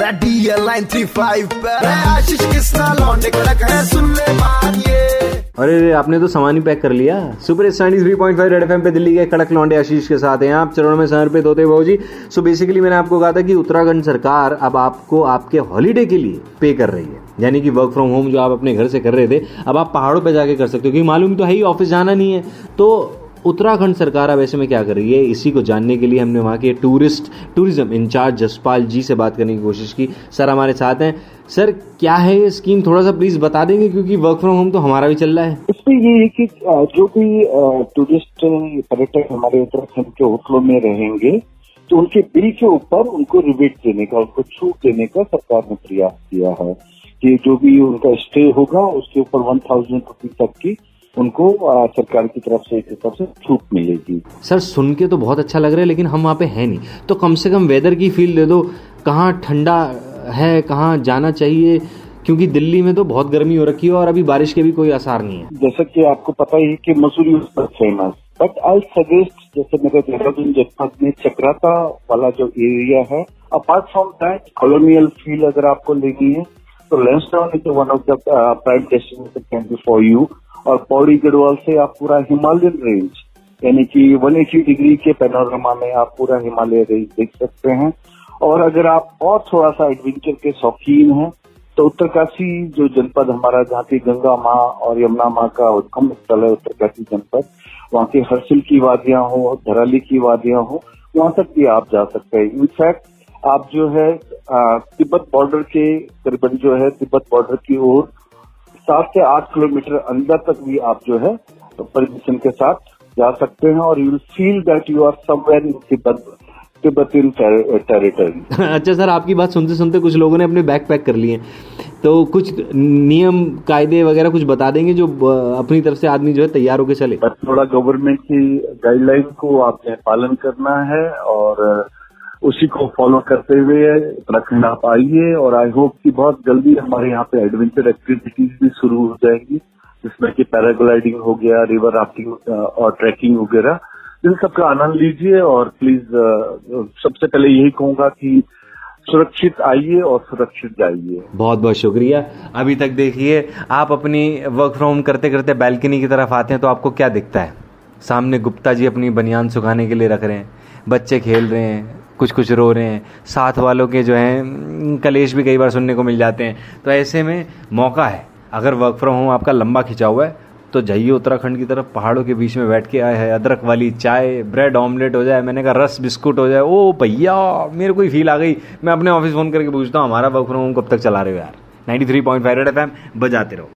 Line three five Ashish, किसना लौंडे कड़क है, सुन ले मारिए अरे आपने तो सामान ही पैक कर लिया। Super standee three point five red F पे दिल्ली के कड़क लौंडे आशीष के साथ हैं आप। चरणों में समर्पित होते भाव जी। सो बेसिकली मैंने आपको कहा था कि उत्तराखंड सरकार अब आपको आपके हॉलीडे के लिए पे कर रही है। यानी कि वर्क फ्रॉम होम जो आप अपने घर से कर रहे थे, अब आप पहाड़ों पे जाके कर सकते हो। क्योंकि मालूम तो है ही ऑफ़िस जाना नहीं है। तो उत्तराखंड सरकार अब ऐसे में क्या कर रही है? इसी को जानने के लिए हमने वहाँ के tourist, tourism incharge Jaspal ji से बात करने की कोशिश की। सर हमारे साथ हैं। सर, क्या है ये स्कीम? थोड़ा सा प्लीज़ बता देंगे, क्योंकि वर्क फ्रॉम होम तो हमारा भी चल रहा है। इसमें ये है कि जो भी टूरिस्ट पर्यटक हमारे उत्तराखंड के होटलों में रहेंगे तो उनके बिल के ऊपर उनको रिबेट देने का, उनको छूट देने का सरकार ने प्रयास किया है। कि जो भी उनका स्टे होगा, उसके ऊपर वन थाउज़ेंड रुपीज़ तक की उनको सरकार की तरफ़ से एक हिसाब से छूट मिलेगी। सर सुन के तो बहुत अच्छा लग रहा है लेकिन हम वहाँ पे है नहीं। तो कम से कम वेदर की फील दे दो कहाँ ठंडा है कहाँ जाना चाहिए क्योंकि दिल्ली में तो बहुत गर्मी हो रखी है और अभी बारिश के भी कोई आसार नहीं है। जैसा कि आपको पता ही है कि मसूरी उस पर फ़ेमस बट आई सजेस्ट जैसे मेरे देहरादून जनपद में चक्राता वाला जो एरिया है apart from that colonial feel अगर आपको लेनी है तो Lansdowne is one of the prime destination can be for you और पौड़ी गढ़वाल से आप पूरा हिमालयन रेंज यानी कि 180 डिग्री के पैनोरमा में आप पूरा हिमालय रेंज देख सकते हैं। और अगर आप और थोड़ा सा एडवेंचर के शौकीन हैं तो उत्तरकाशी जो जनपद हमारा, जहाँ की गंगा माँ और यमुना माँ का उद्गम स्थल है उत्तरकाशी जनपद, वहाँ की हर्सिल की वादियाँ हो, धराली की वादियाँ हो, वहाँ तक भी आप जा सकते हैं। इनफैक्ट आप जो है तिब्बत बॉर्डर के करीबन जो है तिब्बत बॉर्डर की ओर सात से आठ किलोमीटर अंदर तक भी आप जो है तो परमिशन के साथ जा सकते हैं और you will feel that you are somewhere in Tibet Tibetan territory अच्छा सर आपकी बात सुनते सुनते कुछ लोगों ने अपने बैग पैक कर लिए तो कुछ नियम कायदे वगैरह कुछ बता देंगे जो अपनी तरफ़ से आदमी जो है तैयार होकर चले? थोड़ा गवर्नमेंट की गाइडलाइन को आपने पालन करना है और उसी को फॉलो करते हुए उत्तराखंड आप आइए और आई होप कि बहुत जल्दी हमारे यहाँ पे एडवेंचर एक्टिविटीज़ भी शुरू हो जाएँगी, जिसमें कि पैराग्लाइडिंग हो गया रिवर राफ्टिंग और ट्रैकिंग वगैरह। इन सबका आनंद लीजिए और प्लीज़ सबसे पहले यही कहूँगा कि सुरक्षित आइए और सुरक्षित जाइए। बहुत बहुत शुक्रिया। अभी तक देखिए, आप अपनी वर्क फ्रॉम होम करते करते बैल्कनी की तरफ़ आते हैं तो आपको क्या दिखता है? सामने गुप्ता जी अपनी बनियान सुखाने के लिए रख रहे हैं। बच्चे खेल रहे हैं कुछ कुछ रो रहे हैं, साथ वालों के जो हैं, कलेश भी कई बार सुनने को मिल जाते हैं। तो ऐसे में मौका है। अगर वर्क फ्रॉम होम आपका लंबा खिंचा हुआ है तो जाइए उत्तराखंड की तरफ़, पहाड़ों के बीच में बैठ के आए हैं, अदरक वाली चाय ब्रेड ऑमलेट हो जाए, मैंने कहा रस, बिस्कुट हो जाए, ओ भैया, मेरे को ही फील आ गई। मैं अपने ऑफ़िस फ़ोन करके पूछता हूँ, हमारा वर्क फ्रॉम होम कब तक चला रहे हो यार? 93.5 एफ़ एम बजाते रहो।